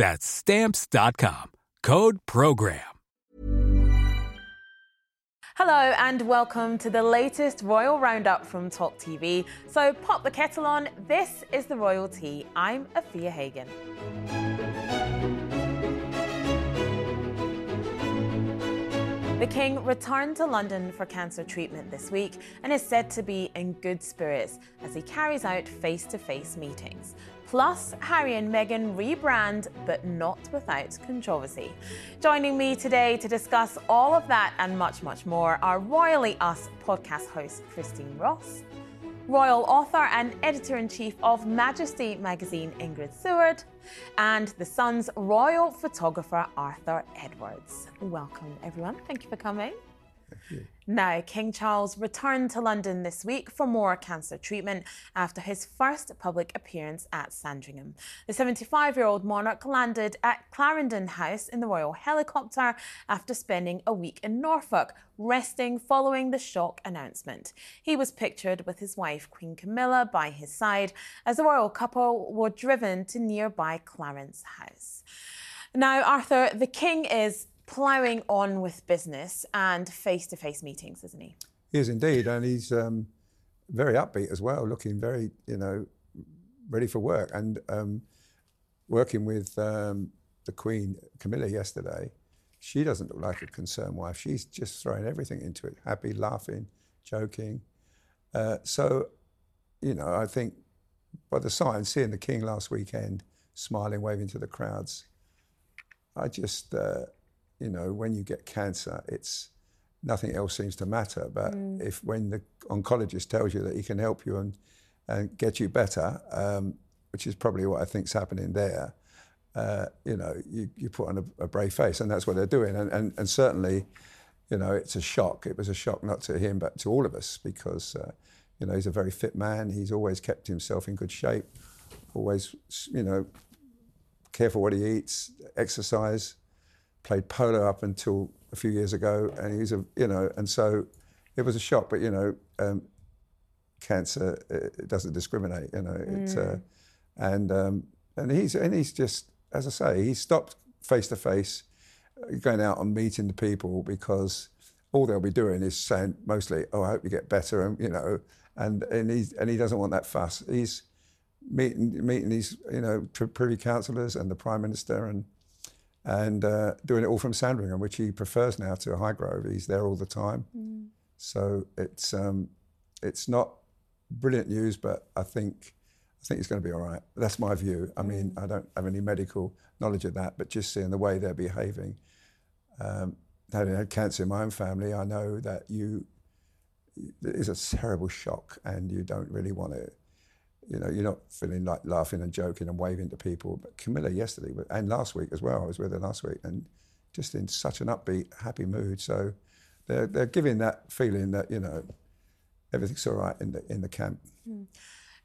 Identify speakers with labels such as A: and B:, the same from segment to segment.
A: That's Stamps.com. Code PROGRAM.
B: Hello and welcome to the latest Royal Roundup from Talk TV. So pop the kettle on. This is the Royal Tea. I'm Afua Hagan. The King returned to London for cancer treatment this week and is said to be in good spirits as he carries out face to face meetings. Plus, Harry and Meghan rebrand, but not without controversy. Joining me today to discuss all of that and much, much more are Royally Us podcast host Christine Ross, royal author and editor in chief of Majesty magazine Ingrid Seward, and the Sun's royal photographer Arthur Edwards. Welcome, everyone. Thank you for coming. Now, King Charles returned to London this week for more cancer treatment after his first public appearance at Sandringham. The 75 year old monarch landed at Clarendon House in the royal helicopter after spending a week in Norfolk, resting following the shock announcement. He was pictured with his wife, Queen Camilla, by his side as the royal couple were driven to nearby Clarence House. Now, Arthur, the King is ploughing on with business and face to face meetings, isn't he?
C: He is indeed. And he's um, very upbeat as well, looking very, you know, ready for work. And um, working with um, the Queen, Camilla, yesterday, she doesn't look like a concerned wife. She's just throwing everything into it, happy, laughing, joking. Uh, so, you know, I think by the signs, seeing the King last weekend, smiling, waving to the crowds, I just, uh, you know, when you get cancer, it's nothing else seems to matter. But mm. if when the oncologist tells you that he can help you and and get you better, um, which is probably what I think is happening there, uh, you know, you, you put on a, a, brave face, and that's what they're doing. And, and and certainly, you know, it's a shock. It was a shock not to him, but to all of us because. Uh, you know, he's a very fit man. He's always kept himself in good shape. Always, you know, careful what he eats, exercise played polo up until a few years ago, and he's a you know, and so it was a shock. But you know, um, cancer it doesn't discriminate. You know, mm. it's uh, and um, and he's and he's just as I say, he stopped face to face, going out and meeting the people because all they'll be doing is saying mostly, "Oh, I hope you get better," and you know, and and he and he doesn't want that fuss. He's meeting meeting these you know privy councillors and the prime minister and and uh, doing it all from Sandringham, which he prefers now to Highgrove. He's there all the time. Mm. So it's um, it's not brilliant news, but I think I think it's going to be all right. That's my view. I mean, mm. I don't have any medical knowledge of that, but just seeing the way they're behaving. Um, having had cancer in my own family, I know that you it is a terrible shock, and you don't really want to you know, you're not feeling like laughing and joking and waving to people. But Camilla yesterday and last week as well, I was with her last week, and just in such an upbeat, happy mood. So they're they're giving that feeling that you know everything's all right in the in the camp. Mm.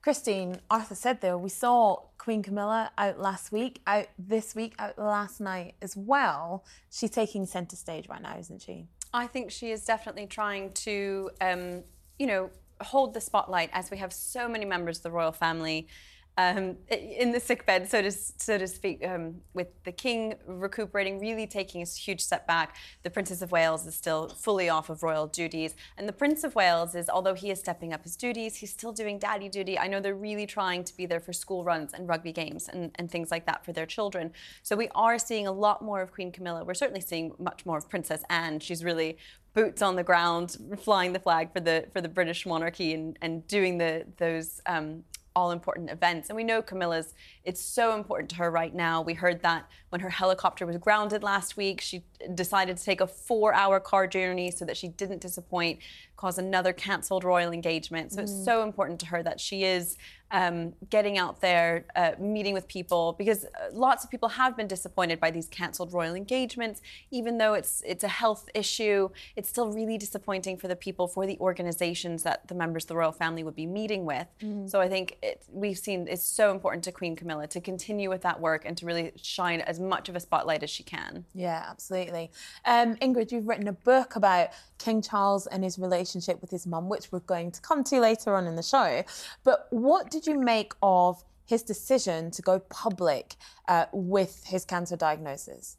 B: Christine, Arthur said though, we saw Queen Camilla out last week, out this week, out last night as well. She's taking centre stage right now, isn't she?
D: I think she is definitely trying to, um, you know, hold the spotlight as we have so many members of the royal family um, in the sickbed, so to so to speak, um, with the king recuperating, really taking a huge step back. The Princess of Wales is still fully off of royal duties, and the Prince of Wales is, although he is stepping up his duties, he's still doing daddy duty. I know they're really trying to be there for school runs and rugby games and, and things like that for their children. So we are seeing a lot more of Queen Camilla. We're certainly seeing much more of Princess Anne. She's really boots on the ground, flying the flag for the for the British monarchy and, and doing the those um, all important events. And we know Camilla's, it's so important to her right now. We heard that when her helicopter was grounded last week, she decided to take a four hour car journey so that she didn't disappoint, cause another cancelled royal engagement. So mm. it's so important to her that she is um, getting out there, uh, meeting with people, because uh, lots of people have been disappointed by these cancelled royal engagements. Even though it's it's a health issue, it's still really disappointing for the people, for the organisations that the members of the royal family would be meeting with. Mm. So I think it, we've seen it's so important to Queen Camilla to continue with that work and to really shine as much of a spotlight as she can.
B: Yeah, absolutely. Um, Ingrid, you've written a book about King Charles and his relationship with his mum, which we're going to come to later on in the show. But what did you make of his decision to go public uh, with his cancer diagnosis?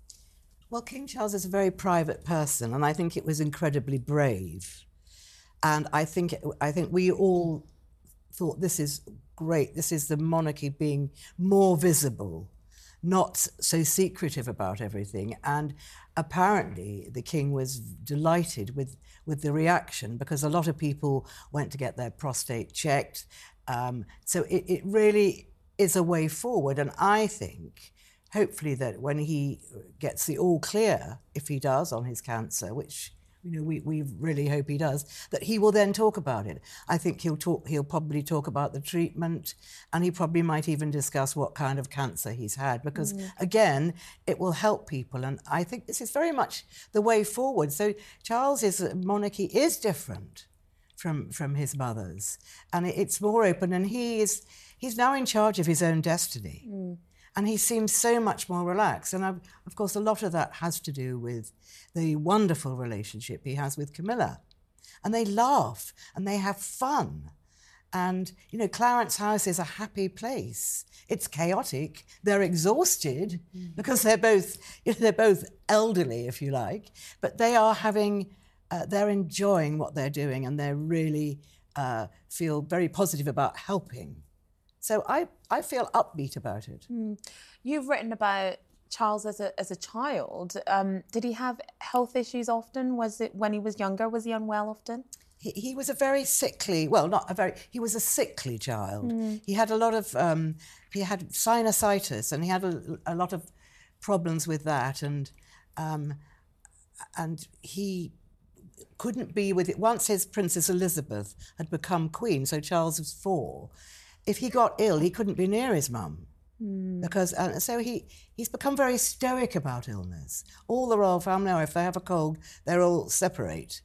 E: Well, King Charles is a very private person, and I think it was incredibly brave. And I think I think we all thought this is great. This is the monarchy being more visible, not so secretive about everything. And apparently, the king was delighted with with the reaction because a lot of people went to get their prostate checked. Um, so it, it really is a way forward. And I think, hopefully, that when he gets the all clear, if he does on his cancer, which you know, we, we really hope he does, that he will then talk about it. I think he'll talk, he'll probably talk about the treatment and he probably might even discuss what kind of cancer he's had because, mm. again, it will help people. And I think this is very much the way forward. So Charles's monarchy is different from, from his mother's and it's more open and he is, he's now in charge of his own destiny. Mm and he seems so much more relaxed. And I've, of course, a lot of that has to do with the wonderful relationship he has with Camilla. And they laugh and they have fun. And, you know, Clarence House is a happy place. It's chaotic. They're exhausted mm. because they're both, you know, they're both elderly, if you like, but they are having, uh, they're enjoying what they're doing and they really uh, feel very positive about helping. So I, I feel upbeat about it. Mm.
B: You've written about Charles as a, as a child. Um, did he have health issues often? Was it when he was younger? Was he unwell often?
E: He, he was a very sickly, well, not a very, he was a sickly child. Mm. He had a lot of, um, he had sinusitis and he had a, a lot of problems with that. And, um, and he couldn't be with it. Once his Princess Elizabeth had become queen, so Charles was four, if he got ill, he couldn't be near his mum. Mm. Because uh, so he he's become very stoic about illness. All the royal family, if they have a cold, they're all separate.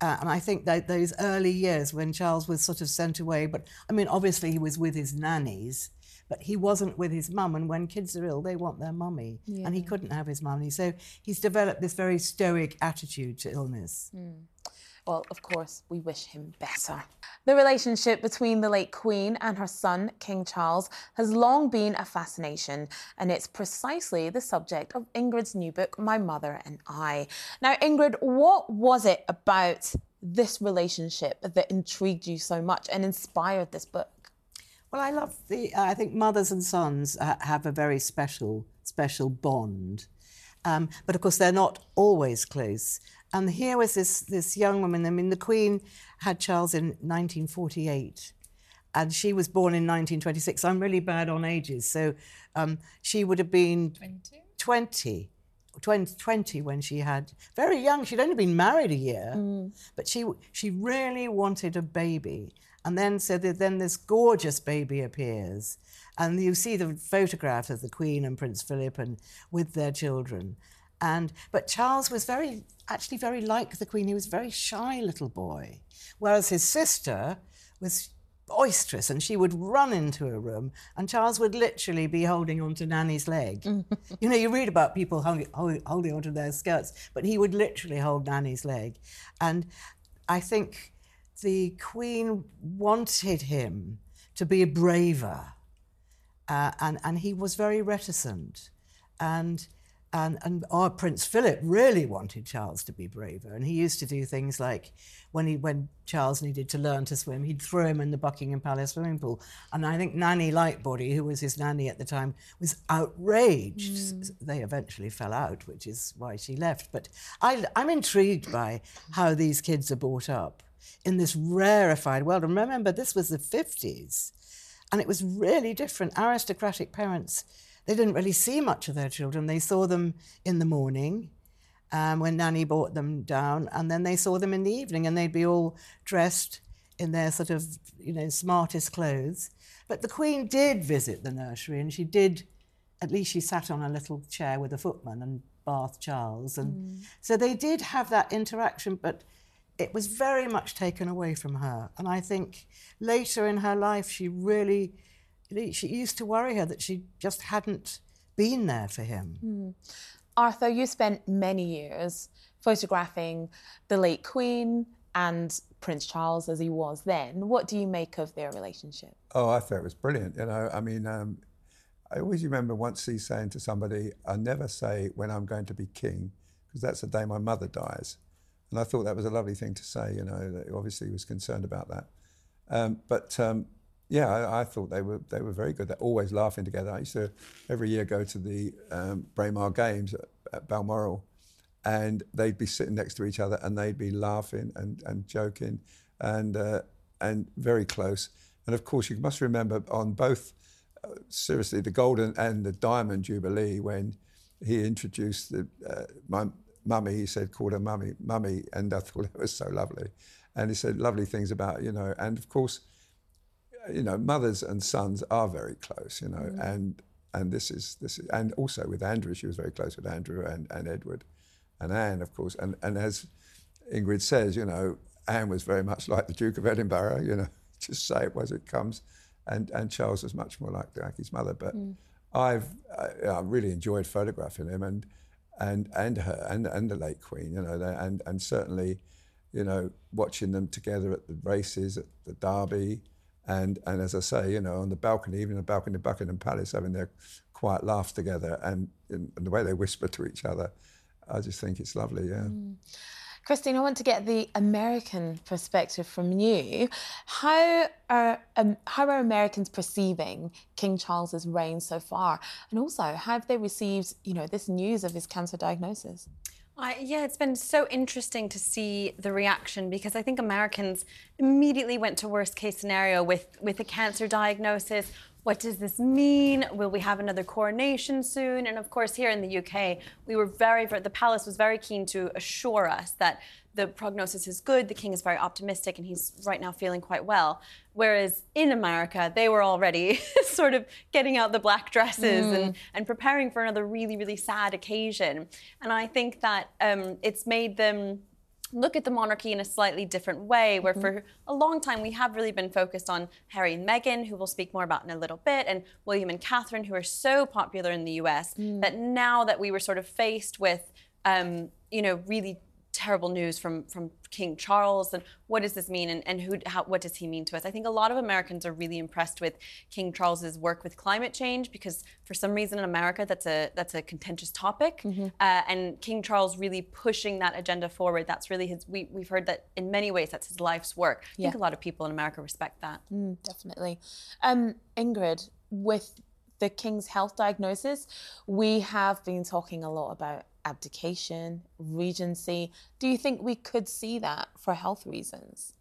E: Uh, and I think that those early years when Charles was sort of sent away, but I mean, obviously he was with his nannies, but he wasn't with his mum. And when kids are ill, they want their mummy, yeah. and he couldn't have his mummy. So he's developed this very stoic attitude to illness. Mm.
B: Well, of course, we wish him better. The relationship between the late Queen and her son, King Charles, has long been a fascination, and it's precisely the subject of Ingrid's new book, My Mother and I. Now, Ingrid, what was it about this relationship that intrigued you so much and inspired this book?
E: Well, I love the. Uh, I think mothers and sons uh, have a very special, special bond. Um, but of course, they're not always close. And here was this, this young woman. I mean, the Queen had Charles in 1948, and she was born in 1926. I'm really bad on ages. So um, she would have been 22? 20. 20, 20 when she had very young she'd only been married a year mm. but she she really wanted a baby and then so that then this gorgeous baby appears and you see the photograph of the queen and prince philip and with their children and but Charles was very actually very like the Queen. He was a very shy little boy, whereas his sister was boisterous and she would run into a room and Charles would literally be holding onto Nanny's leg. you know, you read about people holding, holding onto their skirts, but he would literally hold Nanny's leg. And I think the Queen wanted him to be a braver uh, and, and he was very reticent. And and, and our Prince Philip really wanted Charles to be braver. And he used to do things like when, he, when Charles needed to learn to swim, he'd throw him in the Buckingham Palace swimming pool. And I think Nanny Lightbody, who was his nanny at the time, was outraged. Mm. They eventually fell out, which is why she left. But I, I'm intrigued by how these kids are brought up in this rarefied world. And remember, this was the 50s. And it was really different. Aristocratic parents they didn't really see much of their children. They saw them in the morning um, when Nanny brought them down, and then they saw them in the evening, and they'd be all dressed in their sort of, you know, smartest clothes. But the Queen did visit the nursery, and she did, at least she sat on a little chair with a footman and Bath Charles. And mm. so they did have that interaction, but it was very much taken away from her. And I think later in her life, she really she used to worry her that she just hadn't been there for him. Mm.
B: Arthur, you spent many years photographing the late Queen and Prince Charles as he was then. What do you make of their relationship?
C: Oh, I thought it was brilliant. You know, I mean, um, I always remember once he saying to somebody, I never say when I'm going to be king, because that's the day my mother dies. And I thought that was a lovely thing to say, you know, that obviously he was concerned about that. Um, but um, yeah, I, I, thought they were they were very good. They're always laughing together. I used to every year go to the um, Braemar Games at, at, Balmoral, and they'd be sitting next to each other and they'd be laughing and, and joking and uh, and very close. And of course, you must remember on both, uh, seriously, the Golden and the Diamond Jubilee when he introduced the, uh, my mummy. He said, called her mummy, mummy, and I thought it was so lovely. And he said lovely things about you know, and of course you know, mothers and sons are very close, you know, mm. and and this is this is, and also with Andrew, she was very close with Andrew and, and Edward, and Anne, of course, and and as Ingrid says, you know, Anne was very much like the Duke of Edinburgh, you know, just say it as it comes, and and Charles was much more like, his mother, but mm. I've I, I really enjoyed photographing him and and and her and and the late Queen, you know, and and certainly, you know, watching them together at the races at the Derby and and as I say, you know, on the balcony, even the balcony of Buckingham Palace, having their quiet laughs together, and, and the way they whisper to each other, I just think it's lovely. Yeah. Mm.
B: Christine, I want to get the American perspective from you. How are um, how are Americans perceiving King Charles's reign so far, and also how have they received, you know, this news of his cancer diagnosis?
D: I, yeah, it's been so interesting to see the reaction because I think Americans immediately went to worst case scenario with with a cancer diagnosis. What does this mean? Will we have another coronation soon? And of course, here in the UK, we were very, the palace was very keen to assure us that the prognosis is good, the king is very optimistic, and he's right now feeling quite well. Whereas in America, they were already sort of getting out the black dresses mm. and, and preparing for another really, really sad occasion. And I think that um, it's made them look at the monarchy in a slightly different way, where mm-hmm. for a long time we have really been focused on Harry and Meghan, who we'll speak more about in a little bit, and William and Catherine, who are so popular in the US, mm. that now that we were sort of faced with, um, you know, really terrible news from from King Charles and what does this mean and, and who how, what does he mean to us? I think a lot of Americans are really impressed with King Charles's work with climate change because for some reason in America that's a that's a contentious topic mm-hmm. uh, and King Charles really pushing that agenda forward. That's really his. We, we've heard that in many ways that's his life's work. I yeah. think a lot of people in America respect that.
B: Mm, definitely, um, Ingrid with the King's health diagnosis, we have been talking a lot about abdication, regency. Do you think we could see that for health reasons?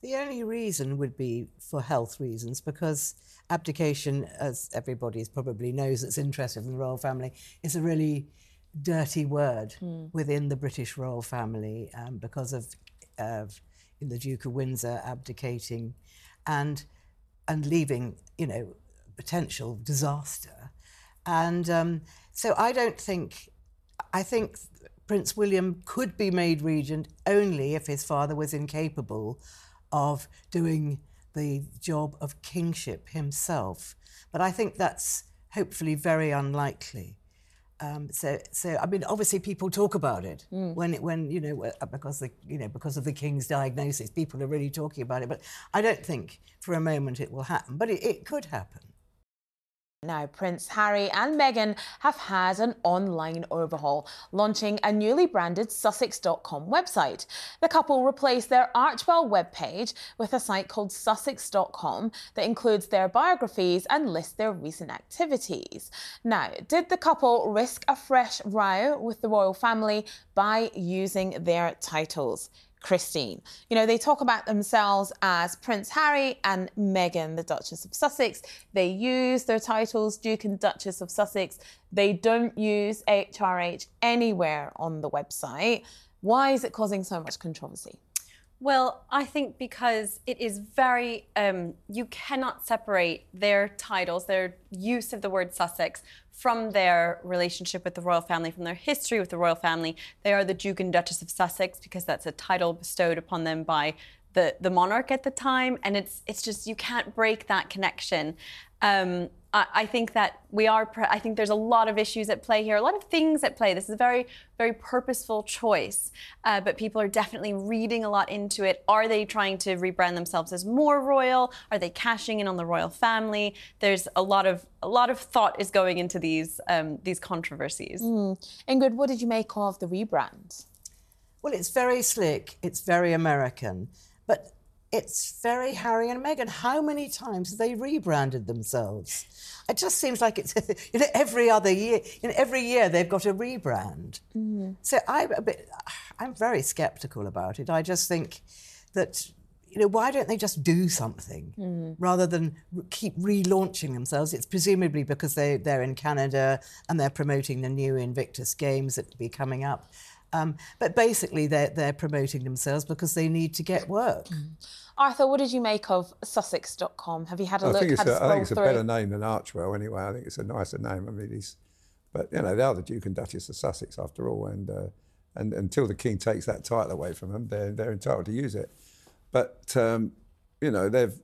E: The only reason would be for health reasons because abdication, as everybody probably knows that's interested in the royal family, is a really dirty word mm. within the British royal family um, because of, of the Duke of Windsor abdicating and and leaving, you know, potential disaster. And um, so I don't think I think Prince William could be made regent only if his father was incapable of doing the job of kingship himself. But I think that's hopefully very unlikely. Um, so, so I mean, obviously, people talk about it mm. when, when you know, uh, because the you know because of the king's diagnosis, people are really talking about it. But I don't think for a moment it will happen. But it, it could happen.
B: Now, Prince Harry and Meghan have had an online overhaul, launching a newly branded Sussex.com website. The couple replaced their Archewell webpage with a site called Sussex.com that includes their biographies and lists their recent activities. Now, did the couple risk a fresh row with the royal family by using their titles? Christine. You know, they talk about themselves as Prince Harry and Meghan, the Duchess of Sussex. They use their titles Duke and Duchess of Sussex. They don't use HRH anywhere on the website. Why is it causing so much controversy?
D: Well, I think because it is very, um, you cannot separate their titles, their use of the word Sussex, from their relationship with the royal family, from their history with the royal family. They are the Duke and Duchess of Sussex because that's a title bestowed upon them by the, the monarch at the time. And it's, it's just, you can't break that connection. Um, I, think that we are, I think there's a lot of issues at play here, a lot of things at play. This is a very, very purposeful choice, uh, but people are definitely reading a lot into it. Are they trying to rebrand themselves as more royal? Are they cashing in on the royal family? There's a lot of, a lot of thought is going into these, um, these controversies.
B: Mm. Ingrid, what did you make of the rebrand?
E: Well, it's very slick, it's very American, but it's very Harry and Meghan. How many times have they rebranded themselves? It just seems like it's you know every other year. You know, every year they've got a rebrand. Mm. So I'm a bit, I'm very sceptical about it. I just think that you know why don't they just do something mm. rather than keep relaunching themselves? It's presumably because they they're in Canada and they're promoting the new Invictus Games that will be coming up. Um, but basically, they're, they're promoting themselves because they need to get work. Mm.
B: Arthur, what did you make of Sussex.com? Have you had a I look?
C: Think it's
B: a,
C: I think it's
B: through?
C: a better name than Archewell, anyway. I think it's a nicer name. I mean, he's, but you know, they are the Duke and Duchess of Sussex after all, and uh, and until the King takes that title away from them, they're they're entitled to use it. But um, you know, they've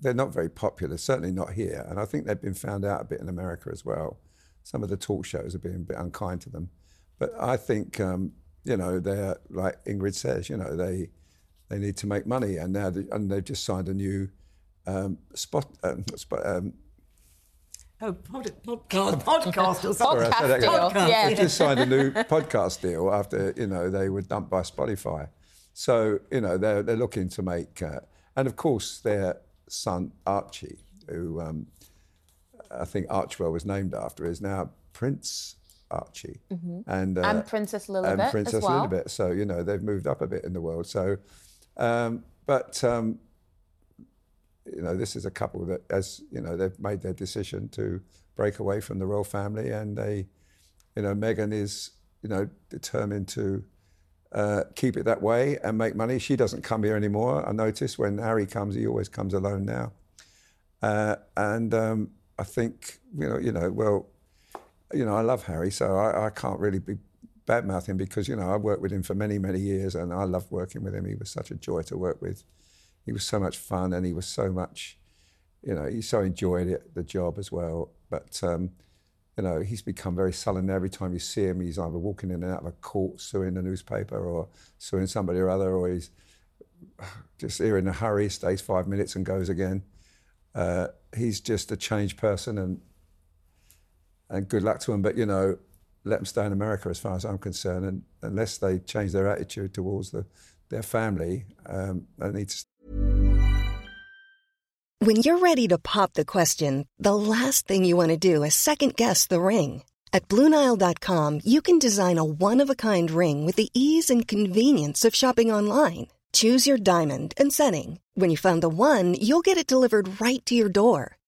C: they're not very popular, certainly not here, and I think they've been found out a bit in America as well. Some of the talk shows have been a bit unkind to them. But I think, um, you know, they're like Ingrid says, you know, they they need to make money, and now they, and they've just signed a new um, spot. Um, spot um,
E: Oh, pod, podcast, podcast or
B: something. Podcast deal. Podcast.
C: Yeah. They just signed a new podcast deal after you know they were dumped by Spotify. So you know they're they're looking to make, uh, and of course their son Archie, who um, I think Archewell was named after, is now Prince Archie
B: mm-hmm. and uh, and Princess Lilibet and Princess well. Lilibet.
C: So you know they've moved up a bit in the world. So, um, but um, you know this is a couple that, as you know, they've made their decision to break away from the royal family, and they, you know, Meghan is you know determined to. Uh, keep it that way and make money. She doesn't come here anymore. I notice when Harry comes, he always comes alone now. Uh, and um, I think you know, you know, well, you know, I love Harry, so I, I can't really be bad mouth him because, you know, I worked with him for many, many years and I loved working with him. He was such a joy to work with. He was so much fun and he was so much, you know, he so enjoyed it, the job as well. But, um, you know, he's become very sullen. Every time you see him, he's either walking in and out of a court, suing the newspaper or suing somebody or other, or he's just here in a hurry, stays five minutes and goes again. Uh, he's just a changed person and and good luck to them. But you know, let them stay in America, as far as I'm concerned, and unless they change their attitude towards the, their family, um, they need to.
F: When you're ready to pop the question, the last thing you want to do is second guess the ring. At BlueNile.com, you can design a one-of-a-kind ring with the ease and convenience of shopping online. Choose your diamond and setting. When you find the one, you'll get it delivered right to your door.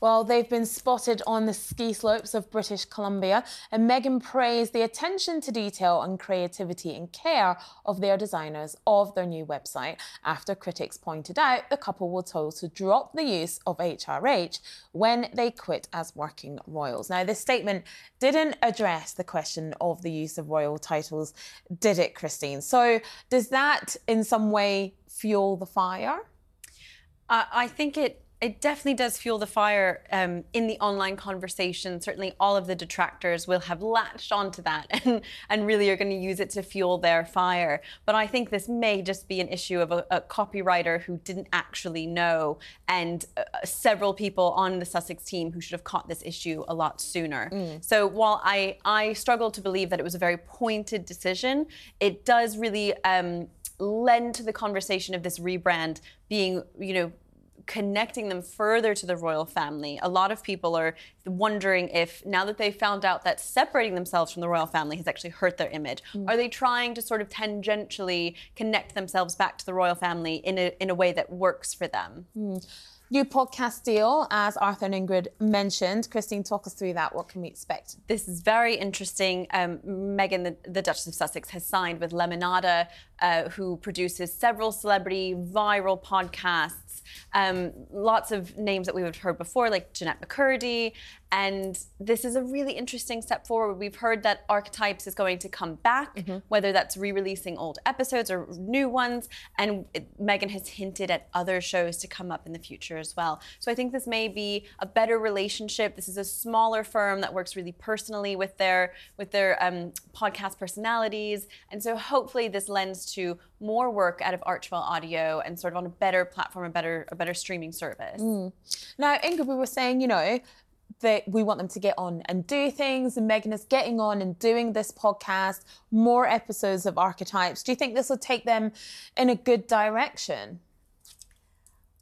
B: Well, they've been spotted on the ski slopes of British Columbia, and Meghan praised the attention to detail and creativity and care of their designers of their new website after critics pointed out the couple were told to drop the use of HRH when they quit as working royals. Now, this statement didn't address the question of the use of royal titles, did it, Christine? So, does that in some way fuel the fire?
D: I think it it definitely does fuel the fire um, in the online conversation. Certainly, all of the detractors will have latched onto that and, and really are going to use it to fuel their fire. But I think this may just be an issue of a, a copywriter who didn't actually know, and uh, several people on the Sussex team who should have caught this issue a lot sooner. So while I, I struggle to believe that it was a very pointed decision, it does really um, lend to the conversation of this rebrand being, you know, connecting them further to the royal family. A lot of people are wondering if now that they found out that separating themselves from the royal family has actually hurt their image, are they trying to sort of tangentially connect themselves back to the royal family in a, in a way that works for them?
B: New podcast deal, as Arthur and Ingrid mentioned. Christine, talk us through that. What can we expect?
D: This is very interesting. Um, Meghan, the, the Duchess of Sussex, has signed with Lemonada, uh, who produces several celebrity viral podcasts. Um, lots of names that we've heard before, like Jennette McCurdy. And this is a really interesting step forward. We've heard that Archetypes is going to come back, whether that's re releasing old episodes or new ones. And Meghan has hinted at other shows to come up in the future as well. So I think this may be a better relationship. This is a smaller firm that works really personally with their with their um, podcast personalities, and so hopefully this lends to more work out of Archewell Audio and sort of on a better platform, a better a better streaming service.
B: Now, Ingrid, we were saying, you know, that we want them to get on and do things, and Meghan is getting on and doing this podcast, more episodes of Archetypes. Do you think this will take them in a good direction?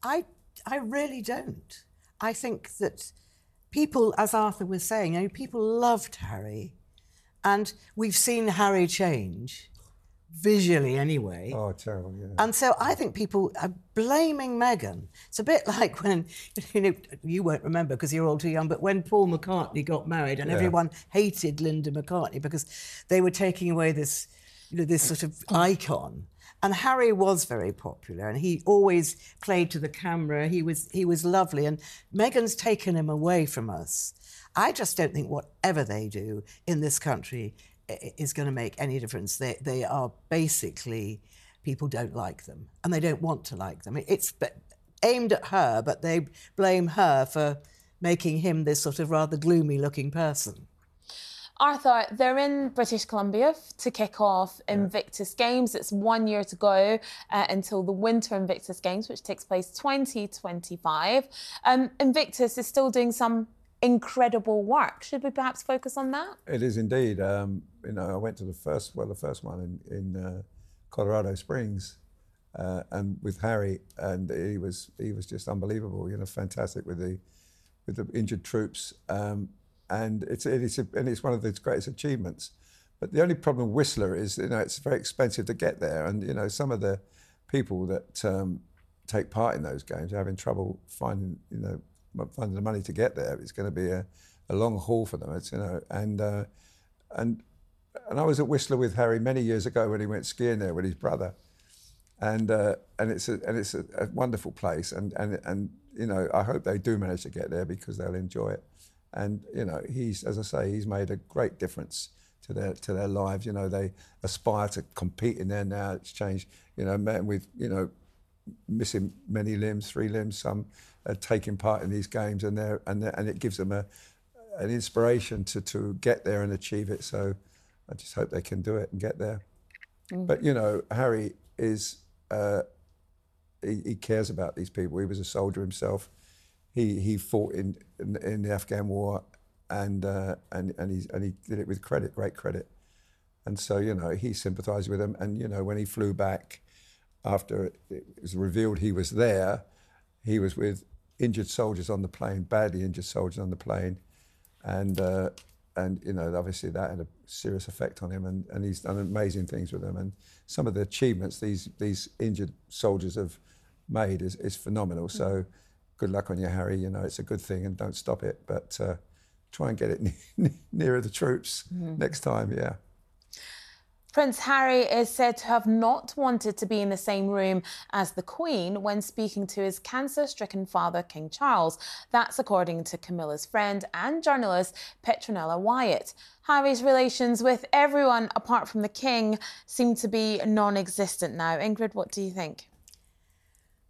E: I I really don't. I think that people, as Arthur was saying, you know, people loved Harry, and we've seen Harry change visually anyway.
C: Oh, terrible, yeah.
E: And so I think people are blaming Meghan. It's a bit like when, you know, you won't remember because you're all too young, but when Paul McCartney got married and
C: Yeah.
E: everyone hated Linda McCartney because they were taking away this, you know, this sort of icon. And Harry was very popular and he always played to the camera. He was, he was lovely. And Meghan's taken him away from us. I just don't think whatever they do in this country is going to make any difference. They, they are basically people don't like them and they don't want to like them. It's aimed at her, but they blame her for making him this sort of rather gloomy looking person.
B: Arthur, they're in British Columbia to kick off Invictus Games. It's one year to go uh, until the Winter Invictus Games, which takes place 2025. Um, Invictus is still doing some incredible work. Should we perhaps focus on that?
C: It is indeed. Um, you know, I went to the first, well, the first one in, in uh, Colorado Springs, uh, and with Harry, and he was he was just unbelievable. You know, fantastic with the with the injured troops, um, and it's it's a, and it's one of its greatest achievements. But the only problem with Whistler is, you know, it's very expensive to get there, and you know, some of the people that um, take part in those games are having trouble finding, you know, finding the money to get there. It's going to be a, a long haul for them. It's you know, and uh, and and I was at Whistler with Harry many years ago when he went skiing there with his brother, and uh, and it's a, and it's a, a wonderful place, and and and you know, I hope they do manage to get there because they'll enjoy it, and you know, he's as I say, he's made a great difference to their to their lives. You know, they aspire to compete in there now. It's changed. You know, men with you know missing many limbs, three limbs, some are taking part in these games, and they're, and they're, and it gives them a an inspiration to to get there and achieve it. So I just hope they can do it and get there. But you know, Harry is uh, he, he, cares about these people. He was a soldier himself. He he fought in in, in the Afghan war, and uh, and and he and he did it with credit, great credit. And so you know he sympathised with them. And you know when he flew back after it was revealed he was there, he was with injured soldiers on the plane, badly injured soldiers on the plane, and uh, and you know obviously that had a serious effect on him, and, and he's done amazing things with them, and some of the achievements these these injured soldiers have made is, is phenomenal. So good luck on you, Harry. You know it's a good thing, and don't stop it, but uh, try and get it nearer the troops mm-hmm. next time. Yeah.
B: Prince Harry is said to have not wanted to be in the same room as the Queen when speaking to his cancer stricken father, King Charles. That's according to Camilla's friend and journalist, Petronella Wyatt. Harry's relations with everyone apart from the King seem to be non existent now. Ingrid, what do you think?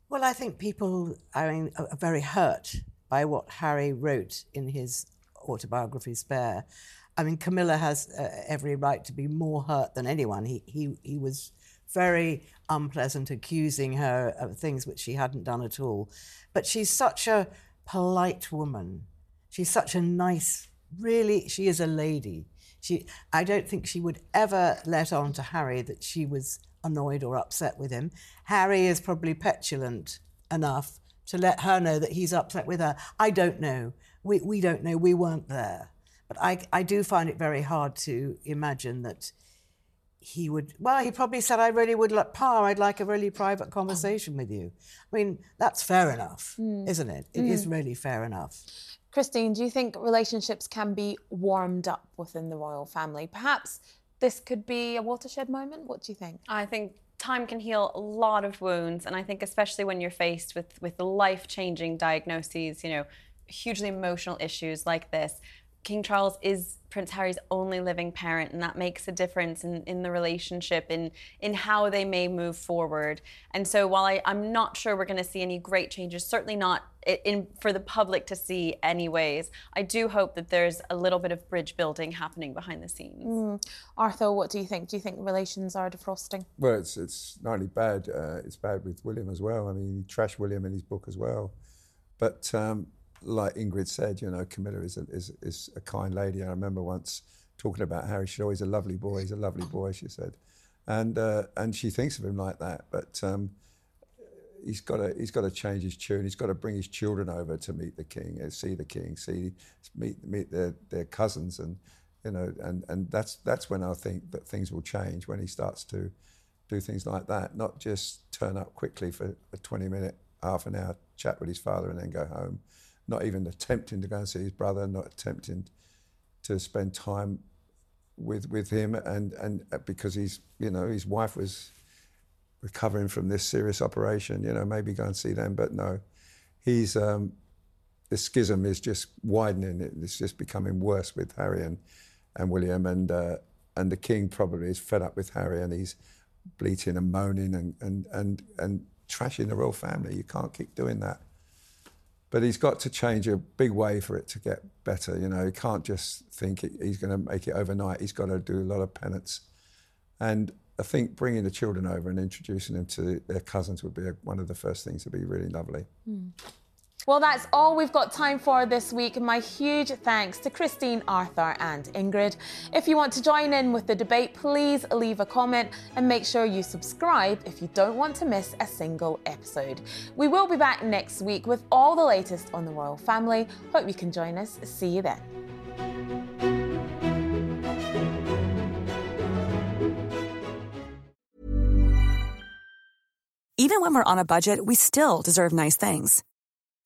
E: Well, I think people I mean, are very hurt by what Harry wrote in his autobiography, Spare. I mean, Camilla has uh, every right to be more hurt than anyone. He, he, he was very unpleasant, accusing her of things which she hadn't done at all. But she's such a polite woman. She's such a nice, really, she is a lady. She, I don't think she would ever let on to Harry that she was annoyed or upset with him. Harry is probably petulant enough to let her know that he's upset with her. I don't know. We, we don't know. We weren't there. But I, I do find it very hard to imagine that he would, well, he probably said, I really would like, Pa, I'd like a really private conversation with you. I mean, that's fair enough, mm. isn't it? It mm. is really fair enough.
B: Christine, do you think relationships can be warmed up within the royal family? Perhaps this could be a watershed moment. What do you think?
D: I think time can heal a lot of wounds, and I think especially when you're faced with with life-changing diagnoses, you know, hugely emotional issues like this, King Charles is Prince Harry's only living parent, and that makes a difference in, in the relationship, in in how they may move forward. And so, while I, I'm not sure we're going to see any great changes, certainly not in, for the public to see, anyways, I do hope that there's a little bit of bridge building happening behind the scenes. Mm.
B: Arthur, what do you think? Do you think relations are defrosting?
C: Well, it's it's not only bad; uh, it's bad with William as well. I mean, he trashed William in his book as well, but. Um, like Ingrid said, you know, Camilla is a, is, is a kind lady. I remember once talking about Harry. She's always a lovely boy. He's a lovely boy, she said, and uh, and she thinks of him like that. But um, he's got to he's got to change his tune. He's got to bring his children over to meet the king, uh, see the king, see meet meet their their cousins, and you know, and and that's that's when I think that things will change when he starts to do things like that, not just turn up quickly for a 20 minute, half an hour chat with his father and then go home not even attempting to go and see his brother, not attempting to spend time with with him, and and because he's you know his wife was recovering from this serious operation, you know maybe go and see them, but no, he's um, the schism is just widening. It's just becoming worse with Harry and and William, and uh, and the king probably is fed up with Harry, and he's bleating and moaning and and and and trashing the royal family. You can't keep doing that but he's got to change a big way for it to get better. You know, he can't just think he's going to make it overnight. He's got to do a lot of penance. And I think bringing the children over and introducing them to their cousins would be one of the first things to be really lovely. Mm.
B: Well, that's all we've got time for this week. My huge thanks to Christine, Arthur, and Ingrid. If you want to join in with the debate, please leave a comment and make sure you subscribe if you don't want to miss a single episode. We will be back next week with all the latest on the royal family. Hope you can join us. See you then.
G: Even when we're on a budget, we still deserve nice things.